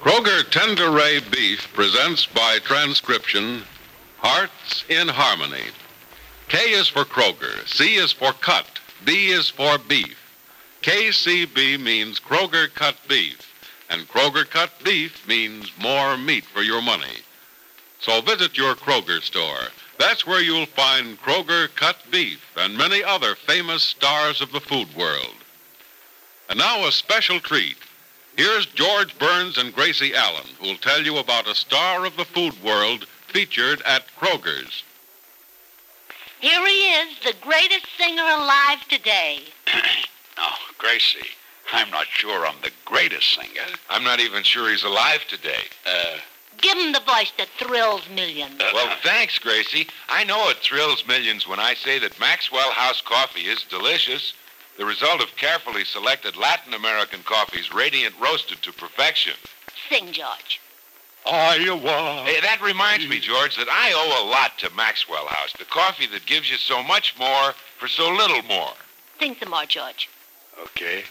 Kroger Tenderay Beef presents by transcription Hearts in Harmony. K is for Kroger, C is for cut, B is for beef. KCB means Kroger cut beef, and Kroger cut beef means more meat for your money. So visit your Kroger store. That's where you'll find Kroger cut beef and many other famous stars of the food world. And now a special treat. Here's George Burns and Gracie Allen, who'll tell you about a star of the food world featured at Kroger's. Here he is, the greatest singer alive today. Oh, Gracie, I'm not sure I'm the greatest singer. I'm not even sure he's alive today. Uh, Give him the voice that thrills millions. Well, thanks, Gracie. I know it thrills millions when I say that Maxwell House coffee is delicious. The result of carefully selected Latin American coffees, radiant roasted to perfection. Sing, George. Iowa. Hey, that reminds me, George, that I owe a lot to Maxwell House, the coffee that gives you so much more for so little more. Sing some more, George. Okay.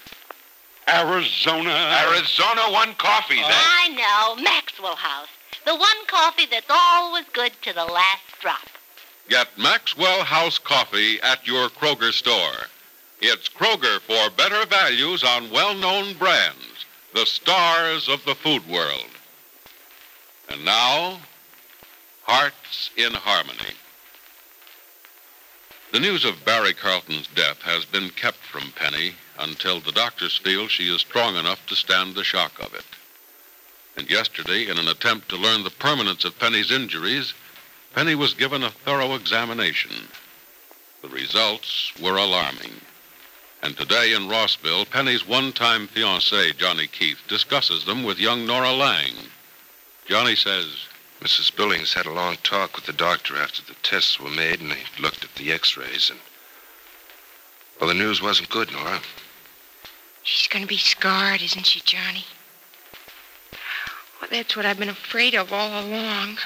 Arizona. Arizona One Coffee, then. I know, Maxwell House. The one coffee that's always good to the last drop. Get Maxwell House coffee at your Kroger store. It's Kroger for better values on well-known brands, the stars of the food world. And now, Hearts in Harmony. The news of Barry Carlton's death has been kept from Penny until the doctors feel she is strong enough to stand the shock of it. And yesterday, in an attempt to learn the permanence of Penny's injuries, Penny was given a thorough examination. The results were alarming. And today in Rossville, Penny's one-time fiancé, Johnny Keith, discusses them with young Nora Lang. Johnny says, Mrs. Billings had a long talk with the doctor after the tests were made, and they looked at the x-rays, and... Well, the news wasn't good, Nora. She's going to be scarred, isn't she, Johnny? Well, that's what I've been afraid of all along.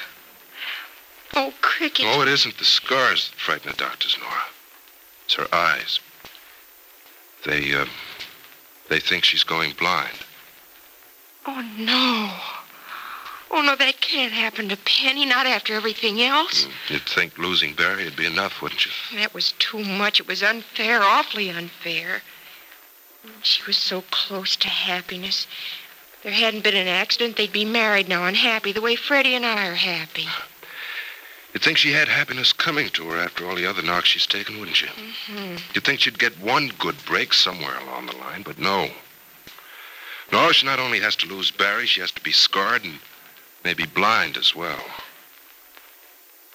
Oh, Cricket. Oh, it isn't the scars that frighten the doctors, Nora. It's her eyes. They, uh, they think she's going blind. Oh, no. Oh, no, that can't happen to Penny, not after everything else. You'd think losing Barry would be enough, wouldn't you? That was too much. It was unfair, awfully unfair. She was so close to happiness. If there hadn't been an accident, they'd be married now and happy, the way Freddie and I are happy. You'd think she had happiness coming to her after all the other knocks she's taken, wouldn't you? Mm-hmm. You'd think she'd get one good break somewhere along the line, but no. No, she not only has to lose Barry, she has to be scarred and maybe blind as well.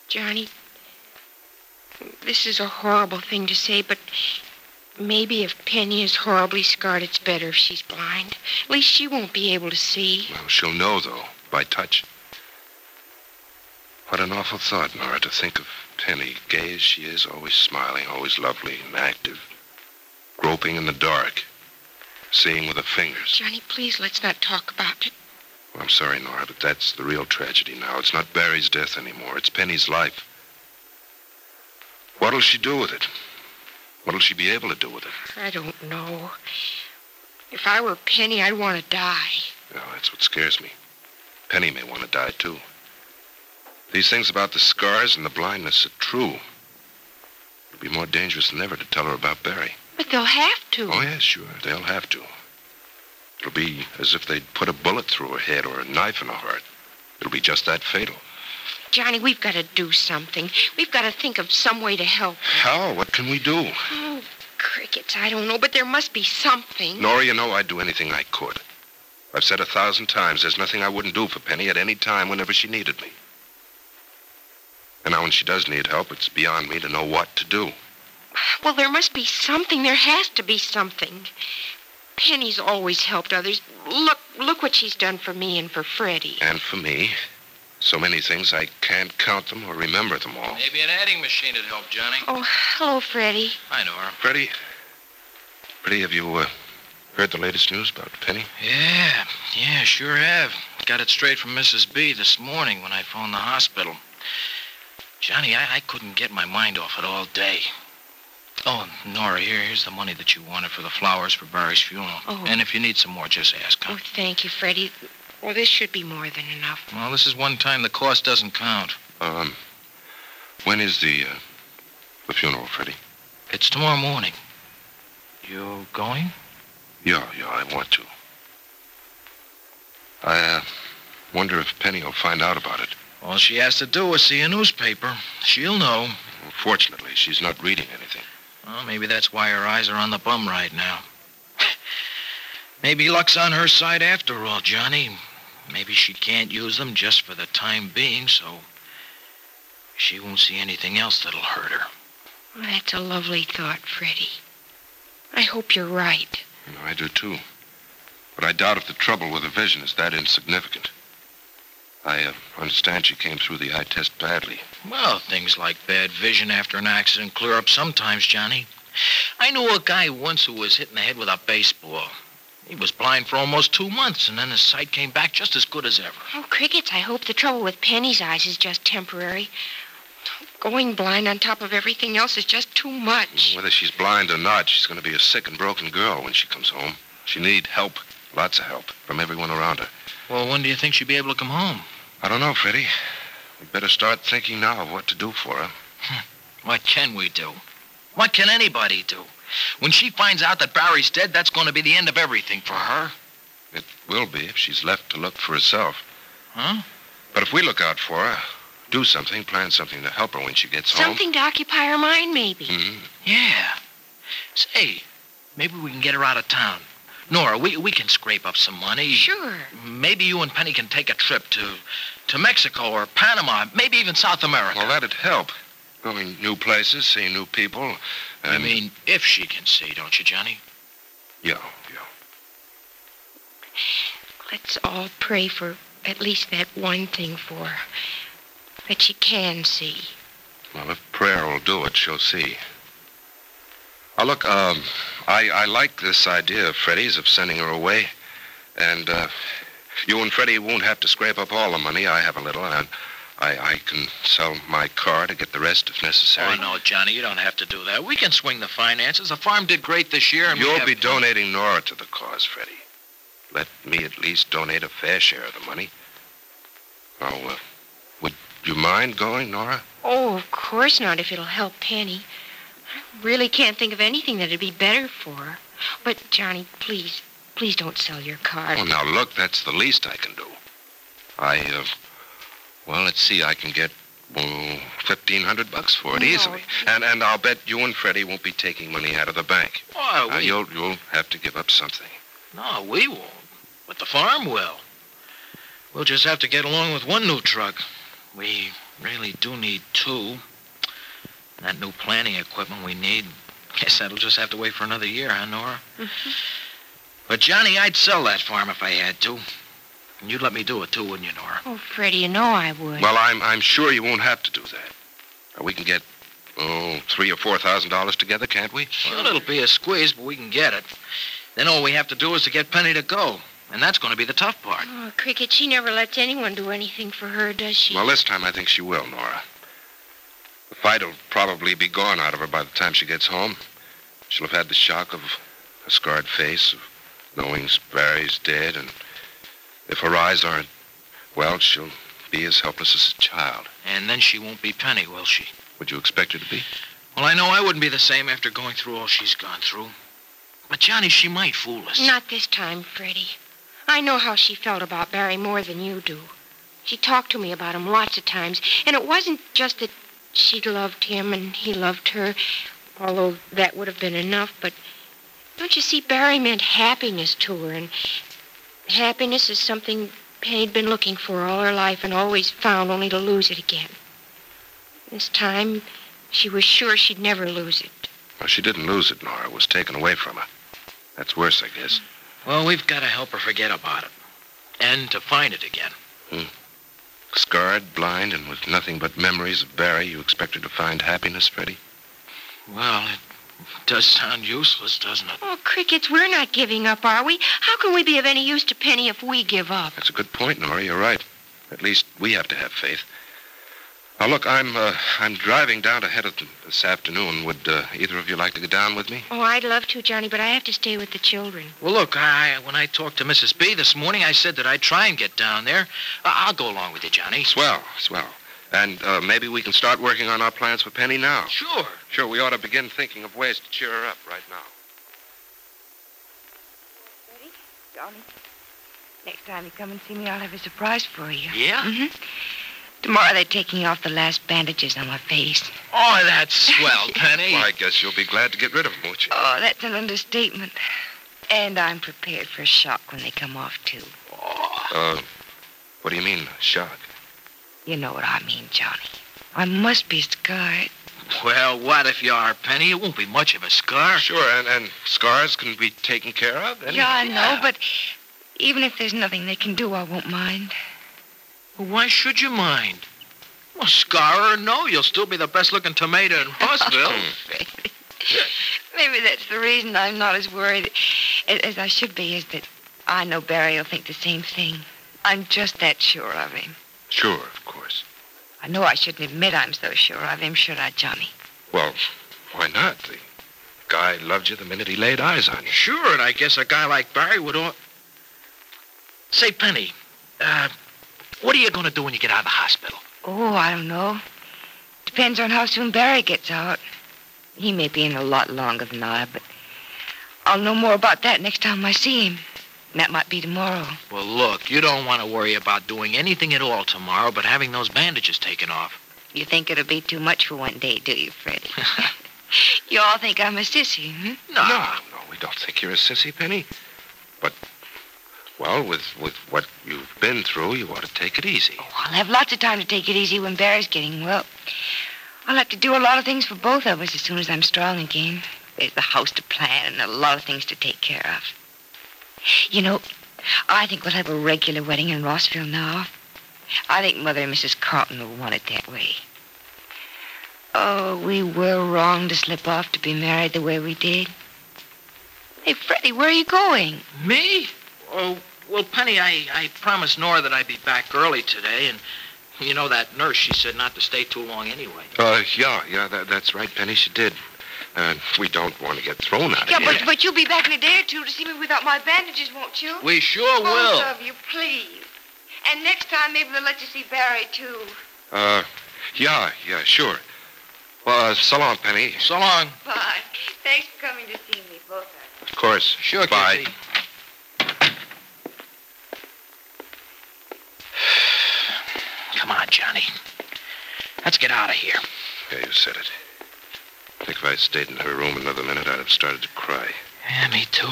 Johnny, this is a horrible thing to say, but maybe if Penny is horribly scarred, it's better if she's blind. At least she won't be able to see. Well, she'll know, though, by touch. What an awful thought, Nora, to think of Penny, gay as she is, always smiling, always lovely and active. groping in the dark, seeing with her fingers. Johnny, please let's not talk about it. Well, I'm sorry, Nora, but that's the real tragedy now. It's not Barry's death anymore. It's Penny's life. What'll she do with it? What'll she be able to do with it? I don't know. If I were Penny, I'd want to die. Well, that's what scares me. Penny may want to die, too. These things about the scars and the blindness are true. It'll be more dangerous than ever to tell her about Barry. But they'll have to. Oh, yeah, sure. They'll have to. It'll be as if they'd put a bullet through her head or a knife in her heart. It'll be just that fatal. Johnny, we've got to do something. We've got to think of some way to help. How? What can we do? Oh, crickets, I don't know, but there must be something. Nora, you know I'd do anything I could. I've said a thousand times there's nothing I wouldn't do for Penny at any time whenever she needed me. And now when she does need help, it's beyond me to know what to do. Well, there must be something. There has to be something. Penny's always helped others. Look, look what she's done for me and for Freddie. And for me. So many things I can't count them or remember them all. Maybe an adding machine would help, Johnny. Oh, hello, Freddie. Hi, Nora. Freddie, Freddie, have you uh, heard the latest news about Penny? Yeah, yeah, sure have. Got it straight from Mrs. B this morning when I phoned the hospital. Johnny, I, I couldn't get my mind off it all day. Oh, Nora, here, here's the money that you wanted for the flowers for Barry's funeral. Oh. And if you need some more, just ask, huh? Oh, thank you, Freddie. Well, this should be more than enough. Well, this is one time the cost doesn't count. Um, when is the, uh, the funeral, Freddie? It's tomorrow morning. You going? Yeah, yeah, I want to. I, uh, wonder if Penny will find out about it. All she has to do is see a newspaper. She'll know. Fortunately, she's not reading anything. Well, maybe that's why her eyes are on the bum right now. maybe luck's on her side after all, Johnny. Maybe she can't use them just for the time being, so she won't see anything else that'll hurt her. Well, that's a lovely thought, Freddie. I hope you're right. You know, I do too. But I doubt if the trouble with the vision is that insignificant. I uh, understand she came through the eye test badly. Well, things like bad vision after an accident clear up sometimes, Johnny. I knew a guy once who was hit in the head with a baseball. He was blind for almost two months, and then his sight came back just as good as ever. Oh, Crickets, I hope the trouble with Penny's eyes is just temporary. Going blind on top of everything else is just too much. Whether she's blind or not, she's going to be a sick and broken girl when she comes home. She needs help, lots of help, from everyone around her. Well, when do you think she'll be able to come home? I don't know, Freddie. We'd better start thinking now of what to do for her. What can we do? What can anybody do? When she finds out that Barry's dead, that's going to be the end of everything for her. It will be if she's left to look for herself. Huh? But if we look out for her, do something, plan something to help her when she gets home. Something to occupy her mind, maybe. Mhm. Yeah. Say, maybe we can get her out of town. Nora, we, we can scrape up some money. Sure. Maybe you and Penny can take a trip to to Mexico or Panama, maybe even South America. Well, that'd help. Going new places, seeing new people. I And, mean, if she can see, don't you, Johnny? yeah, yeah. Let's all pray for at least that one thing for her. That she can see. Well, if prayer will do it, she'll see. Now, look, um, I, I like this idea of Freddie's of sending her away. And, uh, you and Freddie won't have to scrape up all the money. I have a little, and I, I can sell my car to get the rest if necessary. Oh, no, Johnny, you don't have to do that. We can swing the finances. The farm did great this year. And You'll have- be donating Nora to the cause, Freddie. Let me at least donate a fair share of the money. Now, uh, would you mind going, Nora? Oh, of course not, if it'll help Penny. I really can't think of anything that'd be better for her. But, Johnny, please, please don't sell your car. Oh, now look, that's the least I can do. I, uh, well, let's see, I can get, well, fifteen hundred bucks for it No. easily, and and I'll bet you and Freddie won't be taking money out of the bank. Oh, Now, we, you'll you'll have to give up something. No, we won't. But the farm will. We'll just have to get along with one new truck. We really do need two. That new planting equipment we need, guess that'll just have to wait for another year, huh, Nora? Mm-hmm. But, Johnny, I'd sell that farm if I had to. And you'd let me do it, too, wouldn't you, Nora? Oh, Freddie, you know I would. Well, I'm I'm sure you won't have to do that. We can get Oh, three or four thousand dollars together, can't we? Well, it'll be a squeeze, but we can get it. Then all we have to do is to get Penny to go. And that's going to be the tough part. Oh, Cricket, she never lets anyone do anything for her, does she? Well, this time I think she will, Nora. The fight will probably be gone out of her by the time she gets home. She'll have had the shock of a scarred face, of knowing Barry's dead, and if her eyes aren't, well, she'll be as helpless as a child. And then she won't be Penny, will she? Would you expect her to be? Well, I know I wouldn't be the same after going through all she's gone through. But, Johnny, she might fool us. Not this time, Freddie. I know how she felt about Barry more than you do. She talked to me about him lots of times, and it wasn't just that she loved him and he loved her, although that would have been enough, but don't you see, Barry meant happiness to her, and happiness is something Penny'd been looking for all her life and always found only to lose it again. This time, she was sure she'd never lose it. Well, she didn't lose it, Nora. It was taken away from her. That's worse, I guess. Well, we've got to help her forget about it. And to find it again. Hmm. Scarred, blind, and with nothing but memories of Barry, you expect her to find happiness, Freddie? Well, it does sound useless, doesn't it? Oh, Crickets, we're not giving up, are we? How can we be of any use to Penny if we give up? That's a good point, Nora. You're right. At least we have to have faith. Now, look, I'm uh, I'm driving down to Heatherton this afternoon. Would uh, either of you like to go down with me? Oh, I'd love to, Johnny, but I have to stay with the children. Well, look, I, when I talked to Mrs. B this morning, I said that I'd try and get down there. I- I'll go along with you, Johnny. Swell, swell. And uh, maybe we can start working on our plans for Penny now. Sure. Sure, we ought to begin thinking of ways to cheer her up right now. Ready? Johnny, next time you come and see me, I'll have a surprise for you. Yeah? Mm-hmm. Tomorrow they're taking off the last bandages on my face. Oh, that's swell, Penny. Well, I guess you'll be glad to get rid of them, won't you? Oh, that's an understatement. And I'm prepared for a shock when they come off, too. Uh, what do you mean, shock? You know what I mean, Johnny. I must be scarred. Well, what if you are, Penny? It won't be much of a scar. Sure, and, and scars can be taken care of. Anyhow. Yeah, I know, but even if there's nothing they can do, I won't mind. Well, why should you mind? Well, scar or no, you'll still be the best-looking tomato in Rossville. Maybe that's the reason I'm not as worried as, as I should be, is that I know Barry will think the same thing. I'm just that sure of him. Sure, of course. I know I shouldn't admit I'm so sure of him, should I, Johnny? Well, why not? The guy loved you the minute he laid eyes on you. Sure, and I guess a guy like Barry would ought... Say, Penny, uh, what are you going to do when you get out of the hospital? Oh, I don't know. Depends on how soon Barry gets out. He may be in a lot longer than I, but I'll know more about that next time I see him. That might be tomorrow. Well, look, you don't want to worry about doing anything at all tomorrow but having those bandages taken off. You think it'll be too much for one day, do you, Freddie? you all think I'm a sissy, hmm? No. No, no, we don't think you're a sissy, Penny. But, well, with, with what you've been through, you ought to take it easy. Oh, I'll have lots of time to take it easy when Barry's getting well. I'll have to do a lot of things for both of us as soon as I'm strong again. There's the house to plan and a lot of things to take care of. You know, I think we'll have a regular wedding in Rossville now. I think Mother and Mrs. Carlton will want it that way. Oh, we were wrong to slip off to be married the way we did. Hey, Freddie, where are you going? Me? Oh, well, Penny, I, I promised Nora that I'd be back early today, and you know that nurse, she said not to stay too long anyway. Uh, yeah, yeah, that, that's right, Penny, she did. Uh, we don't want to get thrown out of Yeah, here. but, but you'll be back in a day or two to see me without my bandages, won't you? We sure Both will. of you, please. And next time, maybe they'll let you see Barry, too. Uh, yeah, yeah, sure. Well, uh, so long, Penny. So long. Bye. Thanks for coming to see me, both of you. Of course. Sure, Bye. Kissy. Come Johnny. Let's get out of here. Yeah, you said it. I think if I'd stayed in her room another minute, I'd have started to cry. Yeah, me too.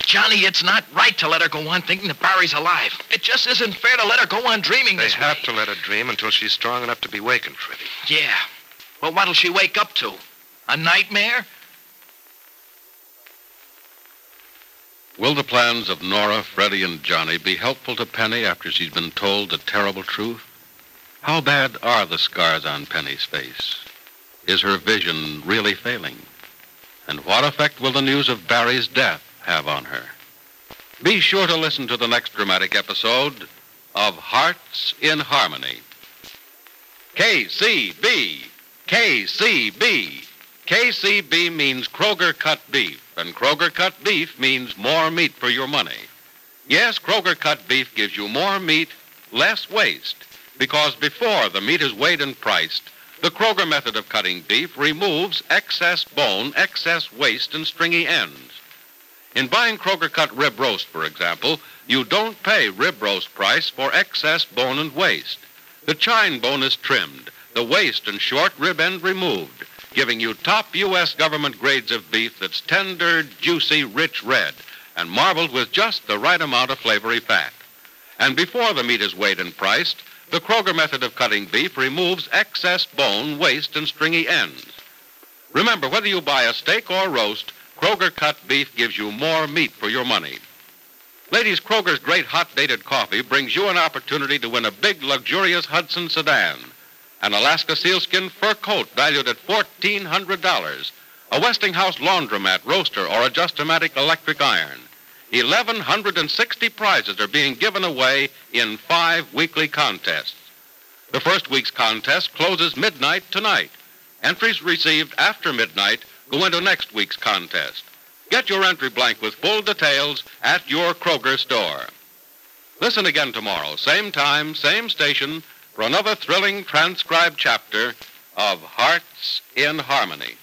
Johnny, it's not right to let her go on thinking that Barry's alive. It just isn't fair to let her go on dreaming They this have way. to let her dream until she's strong enough to be wakened, Freddie. Yeah. Well, what'll she wake up to? A nightmare? Will the plans of Nora, Freddie, and Johnny be helpful to Penny after she's been told the terrible truth? How bad are the scars on Penny's face? Is her vision really failing? And what effect will the news of Barry's death have on her? Be sure to listen to the next dramatic episode of Hearts in Harmony. KCB, KCB. KCB means Kroger cut beef, and Kroger cut beef means more meat for your money. Yes, Kroger cut beef gives you more meat, less waste, because before the meat is weighed and priced, the Kroger method of cutting beef removes excess bone, excess waste, and stringy ends. In buying Kroger cut rib roast, for example, you don't pay rib roast price for excess bone and waste. The chine bone is trimmed, the waste and short rib end removed, giving you top U.S. government grades of beef that's tender, juicy, rich red, and marbled with just the right amount of flavory fat. And before the meat is weighed and priced, the Kroger method of cutting beef removes excess bone, waste, and stringy ends. Remember, whether you buy a steak or roast, Kroger cut beef gives you more meat for your money. Ladies, Kroger's great hot dated coffee brings you an opportunity to win a big, luxurious Hudson sedan, an Alaska sealskin fur coat valued at $1,400, a Westinghouse laundromat, roaster, or a Just-O-Matic electric iron. 1,160 prizes are being given away in five weekly contests. The first week's contest closes midnight tonight. Entries received after midnight go into next week's contest. Get your entry blank with full details at your Kroger store. Listen again tomorrow, same time, same station, for another thrilling transcribed chapter of Hearts in Harmony.